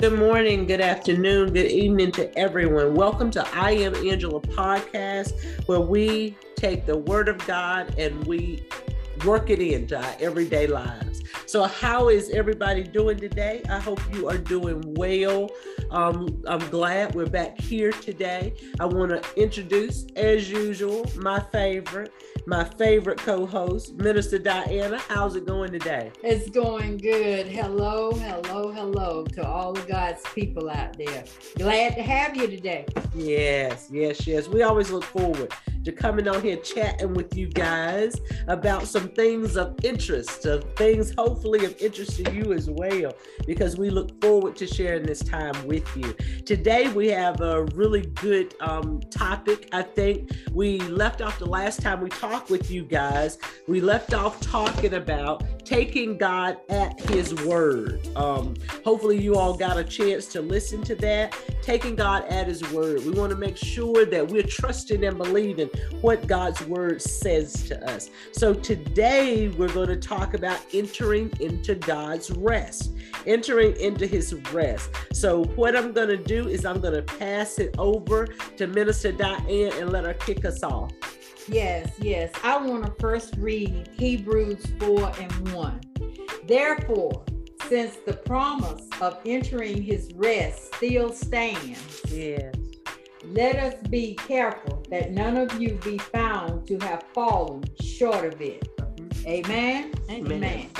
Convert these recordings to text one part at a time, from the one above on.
Good morning, good afternoon, good evening to everyone. Welcome to I Am Angela podcast, where we take the word of God and we work it into our everyday lives. So, how is everybody doing today? I hope you are doing well. Um, I'm glad we're back here today. I want to introduce, as usual, my favorite, my favorite co-host, Minister Diana. How's it going today? It's going good. Hello, hello, hello to all of God's people out there. Glad to have you today. Yes, yes, yes. We always look forward to coming on here chatting with you guys about some things of interest, of things hopefully of interest to you as well, because we look forward to sharing this time with you. Today we have a really good um, topic. I think we left off the last time we talked with you guys. We left off talking about taking God at His word. Um, hopefully, you all got a chance to listen to that. Taking God at His word. We want to make sure that we're trusting and believing what God's word says to us. So, today we're going to talk about entering into God's rest, entering into His rest. So, what I'm going to do is I'm going to pass it over to Minister Diane and let her kick us off. Yes, yes. I want to first read Hebrews 4 and 1. Therefore, since the promise of entering his rest still stands, yes. let us be careful that none of you be found to have fallen short of it. Amen. Amen. Amen.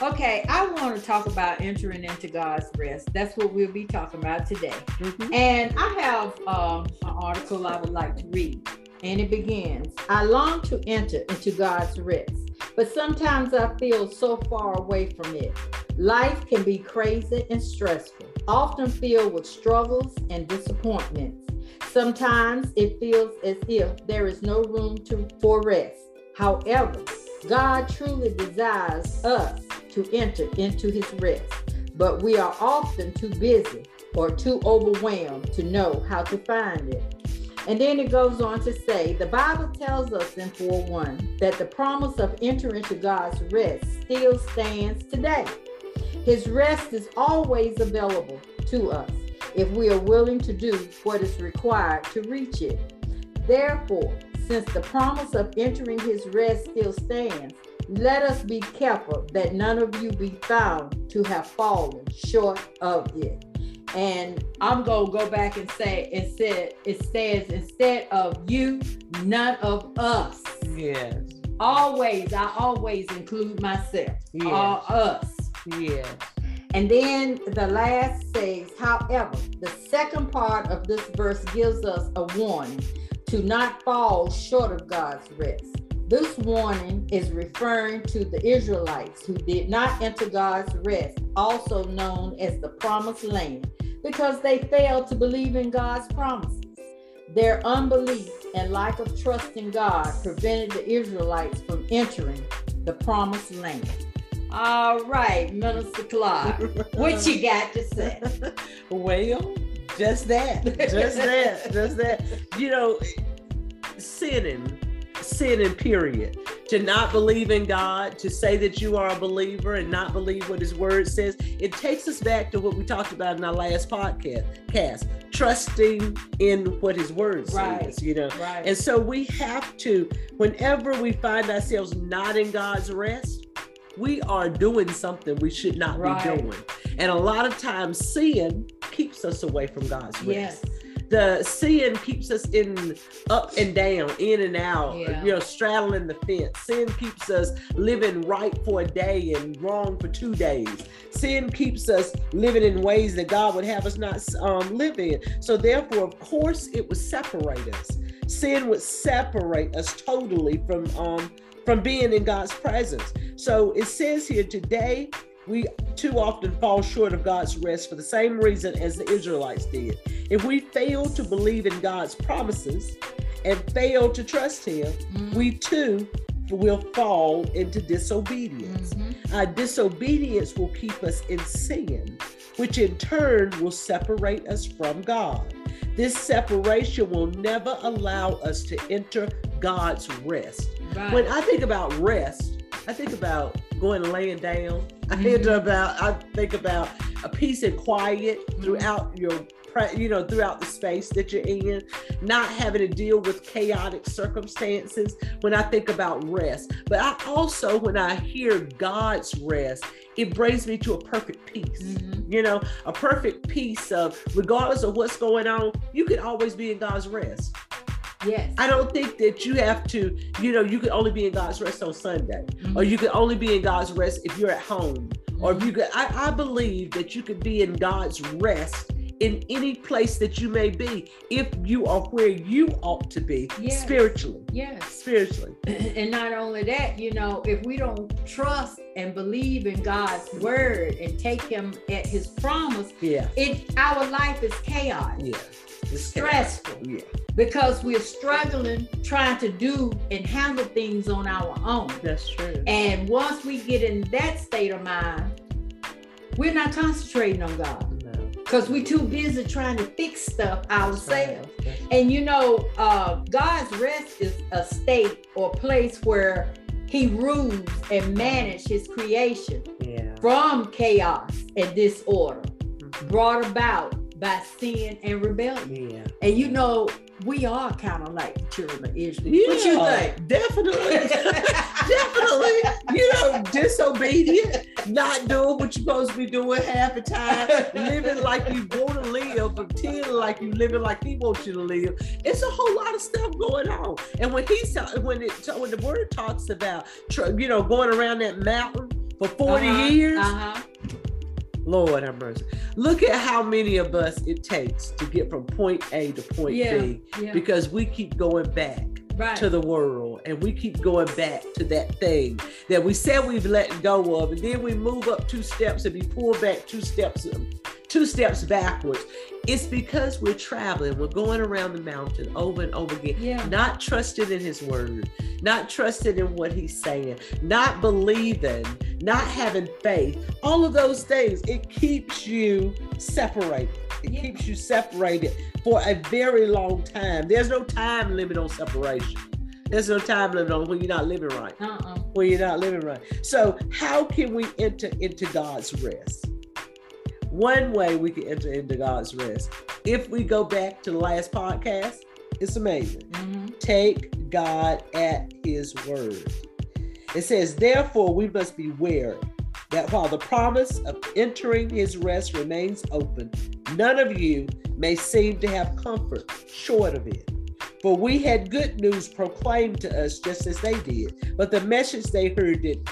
Okay, I want to talk about entering into God's rest. That's what we'll be talking about today. Mm-hmm. And I have um, an article I would like to read and it begins I long to enter into God's rest, but sometimes I feel so far away from it. Life can be crazy and stressful, often filled with struggles and disappointments. Sometimes it feels as if there is no room to, for rest. However, God truly desires us to enter into his rest, but we are often too busy or too overwhelmed to know how to find it. And then it goes on to say the Bible tells us in 4 1 that the promise of entering into God's rest still stands today. His rest is always available to us if we are willing to do what is required to reach it. Therefore, since the promise of entering his rest still stands, let us be careful that none of you be found to have fallen short of it. And I'm gonna go back and say it said it says instead of you, none of us. Yes. Always, I always include myself. Yes. All us. Yes. And then the last says, however, the second part of this verse gives us a warning to not fall short of God's rest. This warning is referring to the Israelites who did not enter God's rest, also known as the promised land, because they failed to believe in God's promises. Their unbelief and lack of trust in God prevented the Israelites from entering the promised land. All right, Minister Clark, what you got to say? Well, just that, just that, just that. You know, sinning sinning, period. To not believe in God, to say that you are a believer and not believe what his word says, it takes us back to what we talked about in our last podcast, cast, trusting in what his word right. says, you know. Right. And so we have to, whenever we find ourselves not in God's rest, we are doing something we should not right. be doing. And a lot of times sin keeps us away from God's rest. Yes the sin keeps us in up and down, in and out, yeah. you know, straddling the fence. Sin keeps us living right for a day and wrong for two days. Sin keeps us living in ways that God would have us not um, live in. So therefore, of course, it would separate us. Sin would separate us totally from um from being in God's presence. So it says here today, we too often fall short of God's rest for the same reason as the Israelites did. If we fail to believe in God's promises and fail to trust Him, mm-hmm. we too will fall into disobedience. Mm-hmm. Our disobedience will keep us in sin, which in turn will separate us from God. This separation will never allow us to enter God's rest. Right. When I think about rest, I think about going and laying down. I Mhm. think about I think about a peace and quiet Mm-hmm. throughout your you know throughout the space that you're in, not having to deal with chaotic circumstances. When I think about rest, but I also when I hear God's rest, it brings me to a perfect peace. Mhm. You know, a perfect peace of regardless of what's going on, you can always be in God's rest. Yes. I don't think that you have to, you know, you can only be in God's rest on Sunday, Mhm. or you can only be in God's rest if you're at home, or Mm-hmm. if you could. I, I believe that you could be in God's rest in any place that you may be if you are where you ought to be Yes. spiritually. Yes. Spiritually, and not only that, you know, if we don't trust and believe in God's word and take him at his promise, yeah, it our life is chaos, yeah, it's stressful yeah, because we're struggling trying to do and handle things on our own. that's true. And once we get in that state of mind, we're not concentrating on God No, because we're too busy trying to fix stuff ourselves. right. And you know, uh, God's rest is a state or place where He rules and manages His creation Yeah, from chaos and disorder, Mhm. brought about by sin and rebellion. yeah. And you know, we are kind of like the children of Israel. What you Yeah, think? Definitely. Definitely. You know, disobedient, not doing what you're supposed to be doing half the time, living like you want to live, pretending like you living like he wants you to live. It's a whole lot of stuff going on. And when he's when it when the word talks about you know going around that mountain for 40 Uh-huh, years, Uh-huh. Lord have mercy. Look at how many of us it takes to get from point A to point Yeah. B Yeah. because we keep going back Right. to the world and we keep going back to that thing that we said we've let go of and then we move up two steps and be pulled back two steps two steps backwards it's because we're traveling we're going around the mountain over and over again yeah. not trusted in his word not trusted in what he's saying not believing not having faith. All of those things it keeps you separated. It Yeah. keeps you separated for a very long time. There's no time limit on separation. There's no time limit on when you're not living right. Uh-uh. when you're not living right. So how can we enter into god's rest one way we can enter into god's rest if we go back to the last podcast it's amazing Mhm. take God at his word. It says, Therefore, we must beware that while the promise of entering his rest remains open, none of you may seem to have comfort short of it. For we had good news proclaimed to us just as they did, but the message they heard did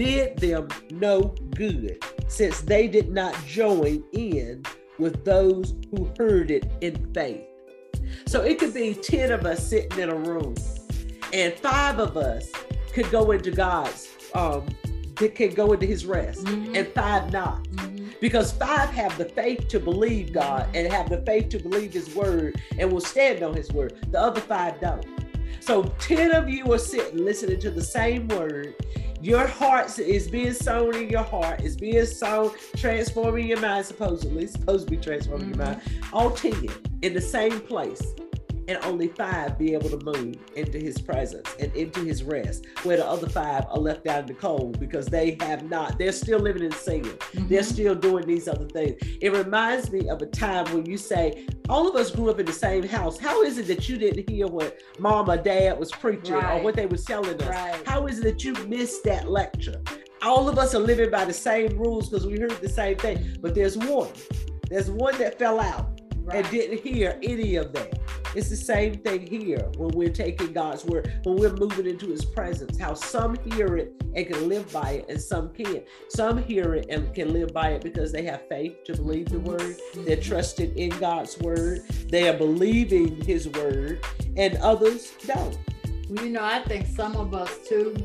did them no good, since they did not join in with those who heard it in faith. So it could be 10 of us sitting in a room, and five of us could go into God's, um, could go into his rest, Mhm. and five not. Mhm. Because five have the faith to believe God and have the faith to believe his word and will stand on his word. The other five don't. So 10 of you are sitting listening to the same word. Your heart is being sown in your heart, is being sown, transforming your mind, supposedly, supposed to be transforming your mind. Mm-hmm. All 10 in the same place. And only five be able to move into his presence and into his rest, where the other five are left out in the cold because they have not, they're still living in sin they're Mhm. still doing these other things. It reminds me of a time when you say, all of us grew up in the same house. How is it that you didn't hear what mom or dad was preaching or what they were telling us? Right. How is it that you missed that lecture? All of us are living by the same rules because we heard the same thing, but there's one. There's one that fell out and didn't hear any of that. It's the same thing here when we're taking God's word, when we're moving into his presence. How some hear it and can live by it, and some can't. Some hear it and can live by it because they have faith to believe the word. They're trusting in God's word. They are believing his word, and others don't. Well, you know, I think some of us too,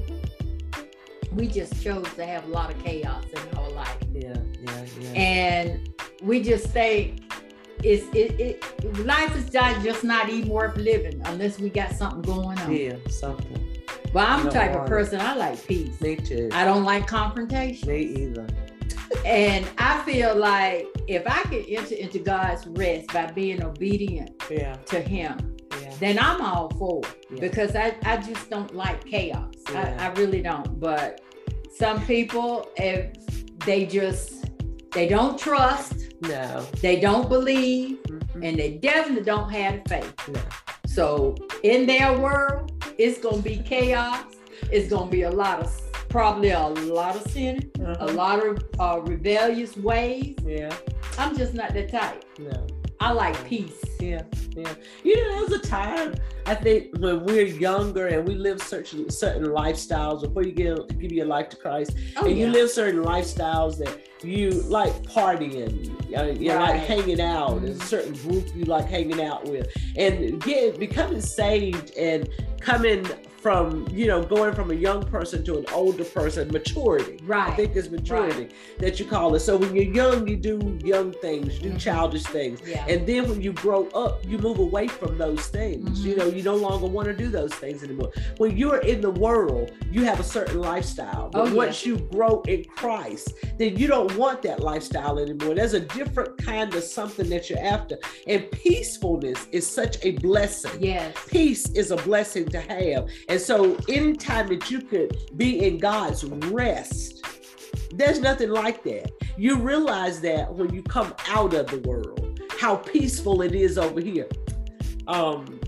we just chose to have a lot of chaos in our life. Yeah, yeah, yeah. And we just think it's it, it life is just just not even worth living unless we got something going on. yeah, something. But I'm the type of person I like peace. Me too. I don't like confrontation. Me either. And I feel like if I can enter into God's rest by being obedient Yeah, to Him, yeah. then I'm all for it yeah. because I, I just don't like chaos. I, I really don't. But some people, if they just they don't trust, no, they don't believe, mm-hmm. and they definitely don't have faith. No. So in their world, it's gonna be chaos. It's gonna be a lot of probably a lot of sin, uh-huh. a lot of uh, rebellious ways. Yeah. I'm just not that type. No. I like peace. Yeah, yeah. You know, there was a time I think when we're younger and we live certain certain lifestyles before you give give your life to Christ, oh, and yeah. you live certain lifestyles that you like partying, uh, you right. like hanging out, mm-hmm. a certain group you like hanging out with, and get becoming saved and coming from you know going from a young person to an older person maturity right i think it's maturity right. that you call it so when you're young you do young things you do mm-hmm. childish things yeah. and then when you grow up you move away from those things. Mm-hmm. you know you no longer want to do those things anymore. When you're in the world you have a certain lifestyle. But oh, once yeah. you grow in christ then you don't want that lifestyle anymore. There's a different kind of something that you're after. And peacefulness is such a blessing. Yes. Peace is a blessing to have. And and so, anytime that you could be in God's rest, there's nothing like that. You realize that when you come out of the world, how peaceful it is over here. Um,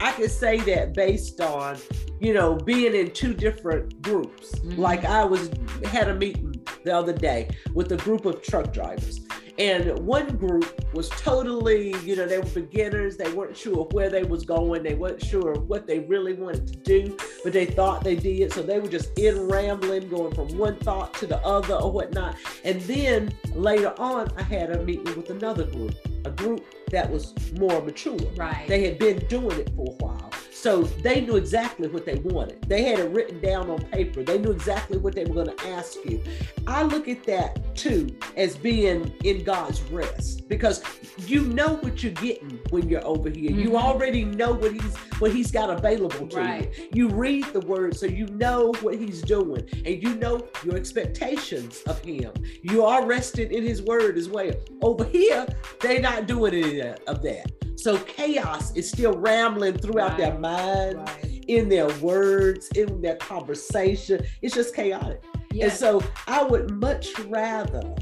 I can say that based on, you know, being in two different groups. Mm-hmm. Like I was had a meeting the other day with a group of truck drivers. And one group was totally, you know, they were beginners. They weren't sure where they was going. They weren't sure what they really wanted to do, but they thought they did. So they were just in rambling, going from one thought to the other or whatnot. And then later on, I had a meeting with another group, a group that was more mature. Right. They had been doing it for a while. So they knew exactly what they wanted. They had it written down on paper. They knew exactly what they were going to ask you. I look at that too as being in God's rest because you know what you're getting when you're over here. Mm-hmm. You already know what he's what he's got available to right. you. You read the word so you know what he's doing and you know your expectations of him. You are rested in his word as well. Over here, they're not doing any of that. So chaos is still rambling throughout right. their mind, right. in their words, in their conversation. It's just chaotic. Yes. And so I would much rather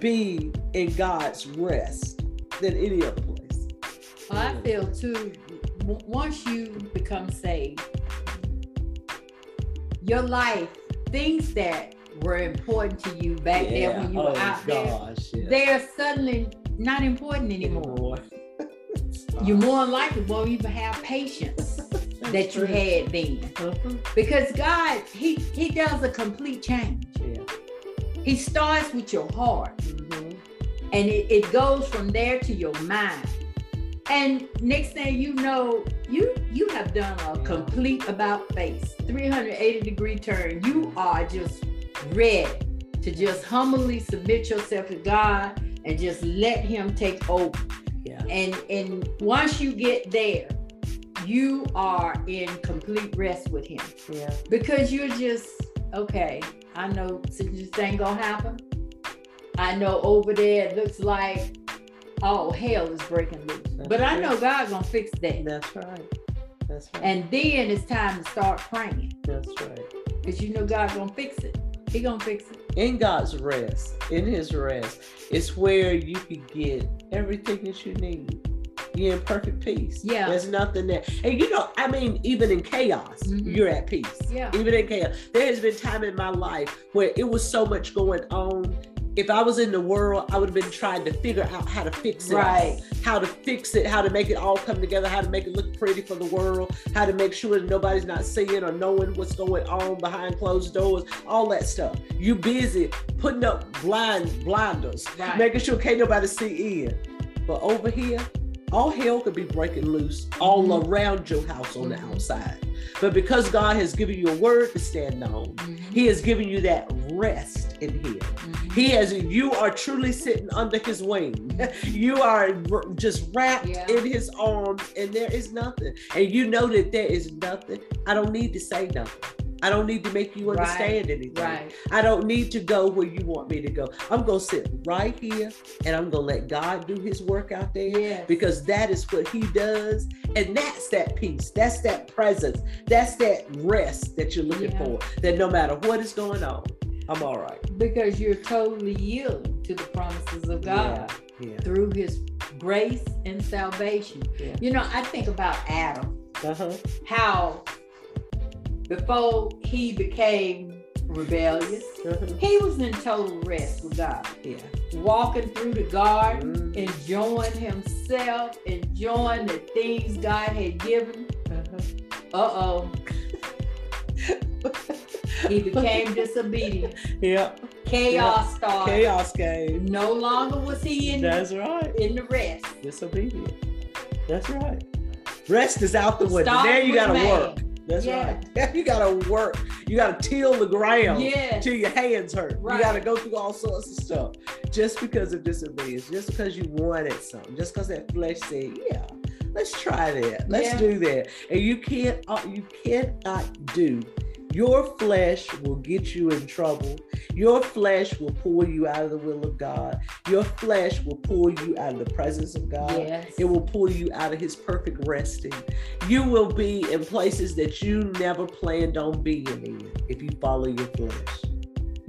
be in God's rest than any other place. Well, I feel too, once you become saved, your life, things that were important to you back yeah. there when you were oh, out gosh, there, yeah. they are suddenly not important anymore you more likely won't even have patience that you had then. Mm-hmm. Because God, He He does a complete change. Yeah. He starts with your heart. Mm-hmm. And it, it goes from there to your mind. And next thing you know, you you have done a yeah. complete about face, 380 degree turn. You are just ready to just humbly submit yourself to God and just let Him take over. And and once you get there, you are in complete rest with him. Yeah. Because you're just okay. I know this ain't gonna happen. I know over there it looks like oh hell is breaking loose. That's but I know God's gonna fix that. That's right. That's right. And then it's time to start praying. That's right. Because you know God's gonna fix it. He gonna fix it. In God's rest, in His rest, it's where you can get everything that you need. You're in perfect peace. Yeah. There's nothing there. And you know, I mean, even in chaos, mm-hmm. you're at peace. Yeah. Even in chaos. There has been time in my life where it was so much going on if I was in the world, I would have been trying to figure out how to fix it. Right. How to fix it, how to make it all come together, how to make it look pretty for the world, how to make sure that nobody's not seeing or knowing what's going on behind closed doors, all that stuff. You busy putting up blind blinders, right. making sure can't nobody see in. But over here, all hell could be breaking loose all mm-hmm. around your house on mm-hmm. the outside. But because God has given you a word to stand on, mm-hmm. He has given you that rest in Him. Mm-hmm. He has, you are truly sitting under His wing. You are just wrapped yeah. in His arms, and there is nothing. And you know that there is nothing. I don't need to say nothing. I don't need to make you understand right. anything. Right. I don't need to go where you want me to go. I'm going to sit right here and I'm going to let God do his work out there Yes. because that is what he does. And that's that peace. That's that presence. That's that rest that you're looking Yeah. for. That no matter what is going on, I'm all right. Because you're totally yielding to the promises of God Yeah. through his grace and salvation. Yeah. You know, I think about Adam, Uh-huh. how before he became rebellious, Uh-huh. he was in total rest with God, Yeah. walking through the garden, Mm. enjoying himself, enjoying the things God had given. Uh-huh. Uh oh. he became disobedient. Yeah. Chaos started. Chaos came. No longer was he in the, That's right. in the rest. Disobedient. That's right. Rest is out the window. Now you gotta man. work. That's Yeah. right. You gotta work. You gotta till the ground Yes. till your hands hurt. Right. You gotta go through all sorts of stuff just because of disobedience, just because you wanted something, just because that flesh said, "Yeah, let's try that. Let's Yeah. do that." And you can't. Uh, you cannot do. Your flesh will get you in trouble. Your flesh will pull you out of the will of God. Your flesh will pull you out of the presence of God. Yes. It will pull you out of his perfect resting. You will be in places that you never planned on being in if you follow your flesh.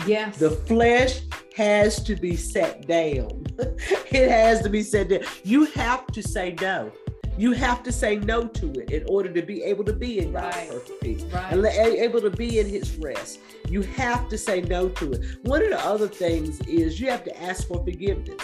yes. The flesh has to be set down. it has to be set down. You have to say no. You have to say no to it in order to be able to be in God's Right. perfect peace right. and le- able to be in his rest. You have to say no to it. One of the other things is you have to ask for forgiveness.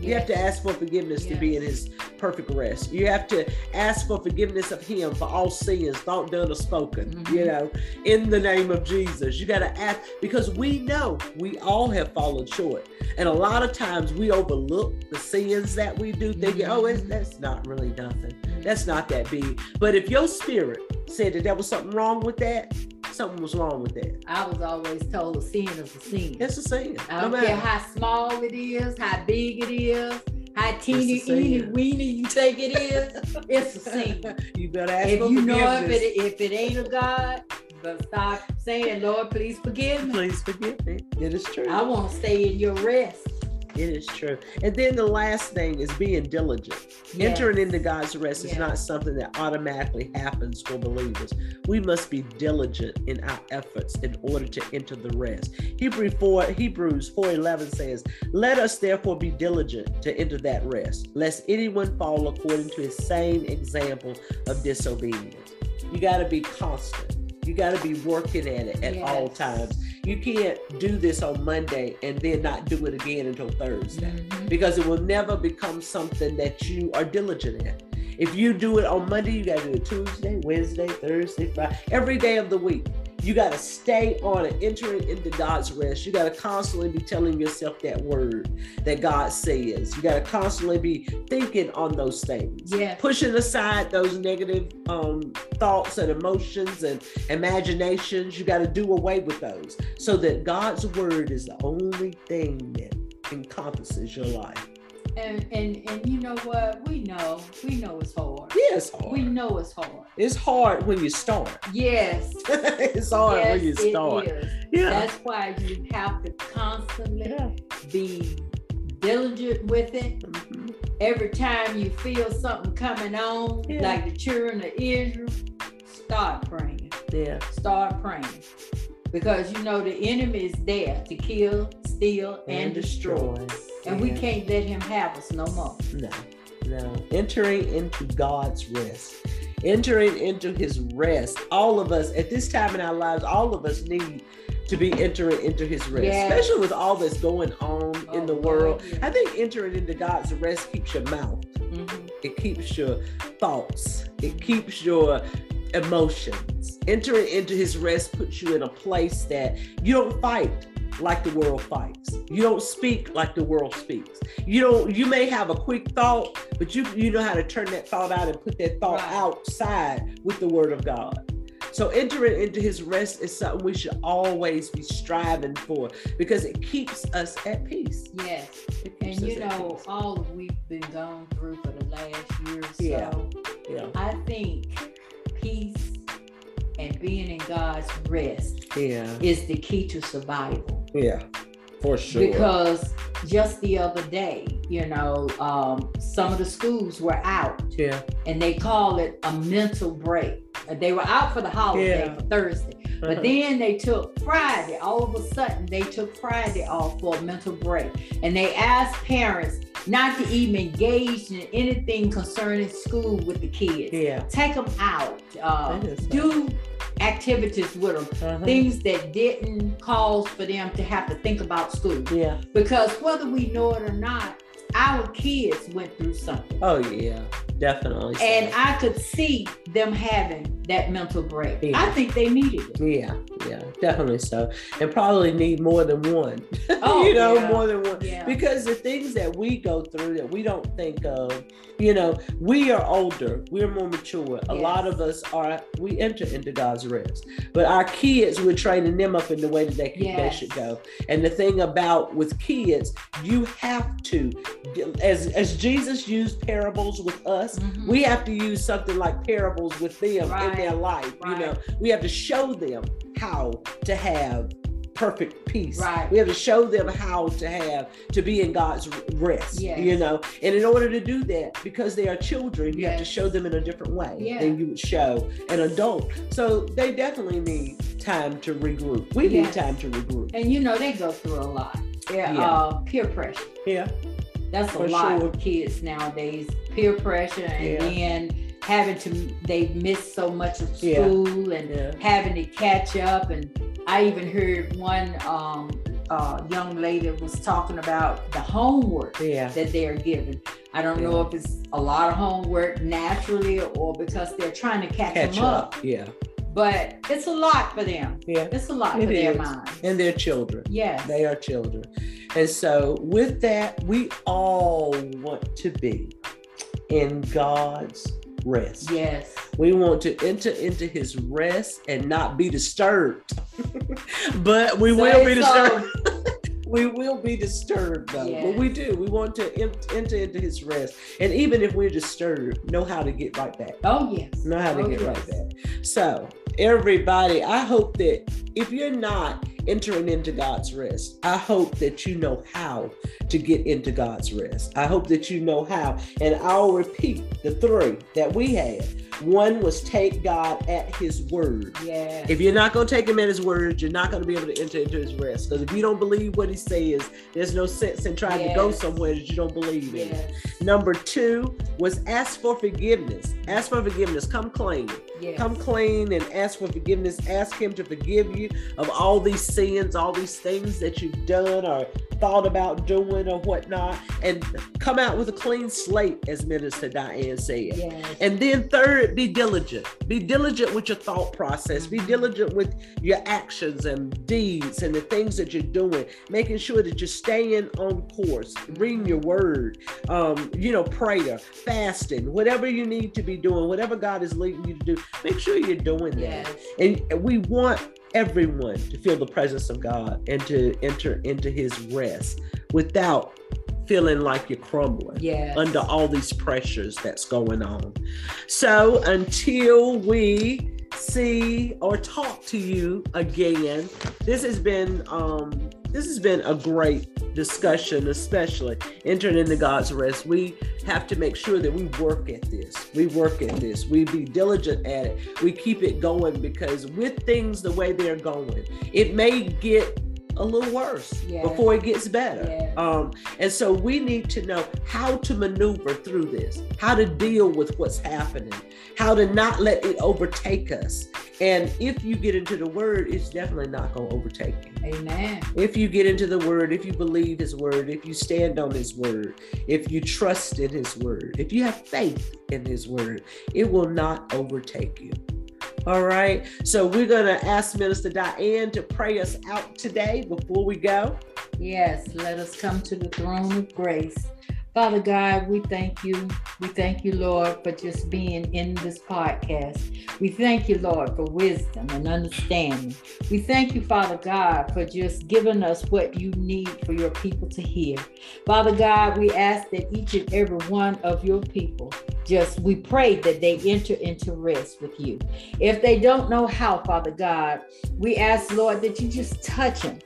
You have to ask for forgiveness to be in his perfect rest. You have to ask for forgiveness of him for all sins, thought, done, or spoken, Mhm. you know, in the name of Jesus. You got to ask because we know we all have fallen short. And a lot of times we overlook the sins that we do, thinking, oh, it's, Mhm. that's not really nothing. That's not that big. But if your spirit said that there was something wrong with that, something was wrong with that. I was always told a sin is a sin. It's a sin. I No don't care matter. how small it is, how big it is, how teeny, eeny, weeny you think it is. It's a sin. you better ask if you know if it if it ain't of God, but stop saying, Lord, please forgive me. Please forgive me. It is true. I won't stay in your rest. It is true. And then the last thing is being diligent. Yes. Entering into God's rest is not something that automatically happens for believers. We must be diligent in our efforts in order to enter the rest. Hebrew 4, Hebrews 4:11 says, "Let us therefore be diligent to enter that rest, lest anyone fall according to his same example of disobedience." You got to be constant. You got to be working at it at all times. You can't do this on Monday and then not do it again until Thursday Mhm. because it will never become something that you are diligent at. If you do it on Monday, you got to do it Tuesday, Wednesday, Thursday, Friday, every day of the week. You got to stay on it, entering into God's rest. You got to constantly be telling yourself that word that God says. You got to constantly be thinking on those things Yes. pushing aside those negative um, thoughts and emotions and imaginations. You got to do away with those so that God's word is the only thing that encompasses your life. And and and you know what? We know. We know it's hard. Yeah, it's hard. We know it's hard. it's hard when you start. Yes. it's hard yes, when you start. Yeah. That's why you have to constantly yeah. be diligent with it. Mhm. Every time you feel something coming on, Yeah. like the children of Israel, start praying. Yeah. Start praying. Because you know the enemy is there to kill, steal, and, destroy. And we can't let him have us no more. No, no. Entering into God's rest, entering into his rest. All of us at this time in our lives, all of us need to be entering into his rest, Yes. especially with all that's going on in Oh, the world. yes. I think entering into God's rest keeps your mouth, Mhm. it keeps your thoughts, it keeps your emotions. Entering into his rest puts you in a place that you don't fight like the world fights. You don't speak like the world speaks. You don't you may have a quick thought, but you you know how to turn that thought out and put that thought Right. outside with the word of God. So entering into his rest is something we should always be striving for because it keeps us at peace. Yes. And you know, all we've been going through for the last year or so, Yeah. yeah. I think peace and being in God's rest Yeah. is the key to survival. Yeah. For sure. Because just the other day, you know, um, some of the schools were out yeah. and they call it a mental break. Uh, They were out for the holiday Yeah. for Thursday, but Uh-huh. then they took Friday. All of a sudden, they took Friday off for a mental break, and they asked parents not to even engage in anything concerning school with the kids. yeah. Take them out, uh, do activities with them, Uh-huh. things that didn't cause for them to have to think about school. Yeah. Because whether we know it or not, our kids went through something. Oh yeah. Definitely. so. And I could see them having that mental break. Yeah. I think they needed it. Yeah, yeah, definitely so. And probably need more than one. Oh, you know, yeah. more than one. Yeah. Because the things that we go through that we don't think of, you know, we are older, we're more mature. A lot of us are, we enter into God's rest. But our kids, we're training them up in the way that they, can, they should go. And the thing about with kids, you have to, as, as Jesus used parables with us, Mhm. we have to use something like parables with them in their life. You know, we have to show them how to have perfect peace. Right. We have to show them how to have to be in God's rest. Yes. You know, and in order to do that, because they are children, you have to show them in a different way Yeah. than you would show an adult. So they definitely need time to regroup. We need time to regroup. And you know, they go through a lot. Yeah, Yeah. Uh, peer pressure. Yeah. That's a For lot sure. of kids nowadays. Peer pressure and Yeah. then having to they miss so much of Yeah. school and Yeah. having to catch up and I even heard one um, uh, young lady was talking about the homework Yeah. that they're given. I don't know if it's a lot of homework naturally or because they're trying to catch, Catch them up. up. Yeah. But it's a lot for them. Yeah. It's a lot It for their is. minds. And they're children. yes. They are children. And so, with that, we all want to be in God's rest. Yes. We want to enter into his rest and not be disturbed. but we will be so. disturbed. we will be disturbed though. But we do. We want to enter into his rest. And even if we're disturbed, know how to get right back. Oh yes. Know how to Oh, get right back. So, everybody, I hope that if you're not entering into God's rest, I hope that you know how to get into God's rest. I hope that you know how. And I'll repeat the three that we had. One was take God at his word. Yes. If you're not going to take him at his word, you're not going to be able to enter into his rest. Because if you don't believe what he says, there's no sense in trying to go somewhere that you don't believe in. yes. Number two was ask for forgiveness. Ask for forgiveness. Come clean. Yes. Come clean and ask for forgiveness. Ask Him to forgive you of all these sins, all these things that you've done or thought about doing or whatnot, and come out with a clean slate, as Minister Diane said. Yes. And then third, be diligent. Be diligent with your thought process. Be diligent with your actions and deeds and the things that you're doing, making sure that you're staying on course, reading your word, um, you know, prayer, fasting, whatever you need to be doing, whatever God is leading you to do, make sure you're doing that. Yes. And we want everyone to feel the presence of God and to enter into his rest without feeling like you're crumbling Yes. under all these pressures that's going on. So until we see or talk to you again, this has been um this has been a great discussion, especially entering into God's rest. We have to make sure that we work at this. We work at this. We be diligent at it. We keep it going because with things the way they're going, it may get a little worse Yeah. before it gets better. Yeah. Um, and so we need to know how to maneuver through this, how to deal with what's happening, how to not let it overtake us. And if you get into the word, it's definitely not going to overtake you. Amen. If you get into the word, if you believe his word, if you stand on his word, if you trust in his word, if you have faith in his word, it will not overtake you. All right. So we're going to ask Minister Diane to pray us out today before we go. Yes, let us come to the throne of grace. Father God, we thank you. We thank you, Lord, for just being in this podcast. We thank you, Lord, for wisdom and understanding. We thank you, Father God, for just giving us what you need for your people to hear. Father God, we ask that each and every one of your people just we pray that they enter into rest with you. If they don't know how, Father God, we ask, Lord, that you just touch them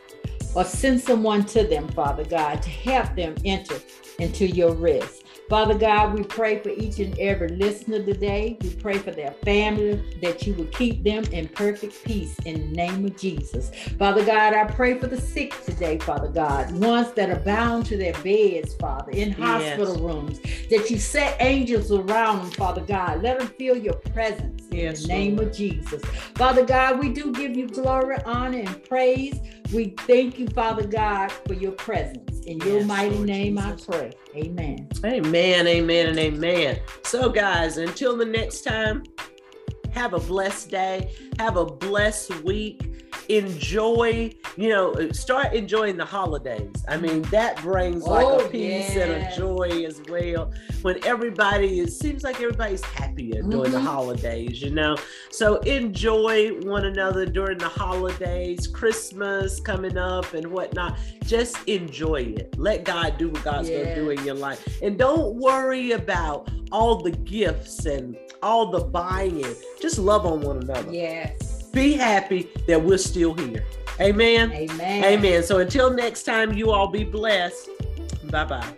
or send someone to them, Father God, to help them enter into your rest. Father God, we pray for each and every listener today. We pray for their family that you would keep them in perfect peace in the name of Jesus. Father God, I pray for the sick today, Father God, ones that are bound to their beds, Father, in hospital yes. rooms, that you set angels around them, Father God. Let them feel your presence yes, in the name Lord. of Jesus. Father God, we do give you glory, honor, and praise. We thank you, Father God, for your presence. In your yes, mighty Lord name, Jesus. I pray. Amen. Amen, amen, and amen. So, guys, until the next time, have a blessed day. Have a blessed week enjoy, you know, start enjoying the holidays. I mean, that brings like oh, a peace yeah. and a joy as well. When everybody is, seems like everybody's happier mm-hmm. during the mm-hmm. holidays, you know. So enjoy one another during the holidays, Christmas coming up and whatnot. Just enjoy it. Let God do what God's yeah. gonna do in your life. And don't worry about all the gifts and all the buying. Just love on one another. Yes be happy that we're still here. Amen. Amen. Amen. So until next time, you all be blessed. Bye bye.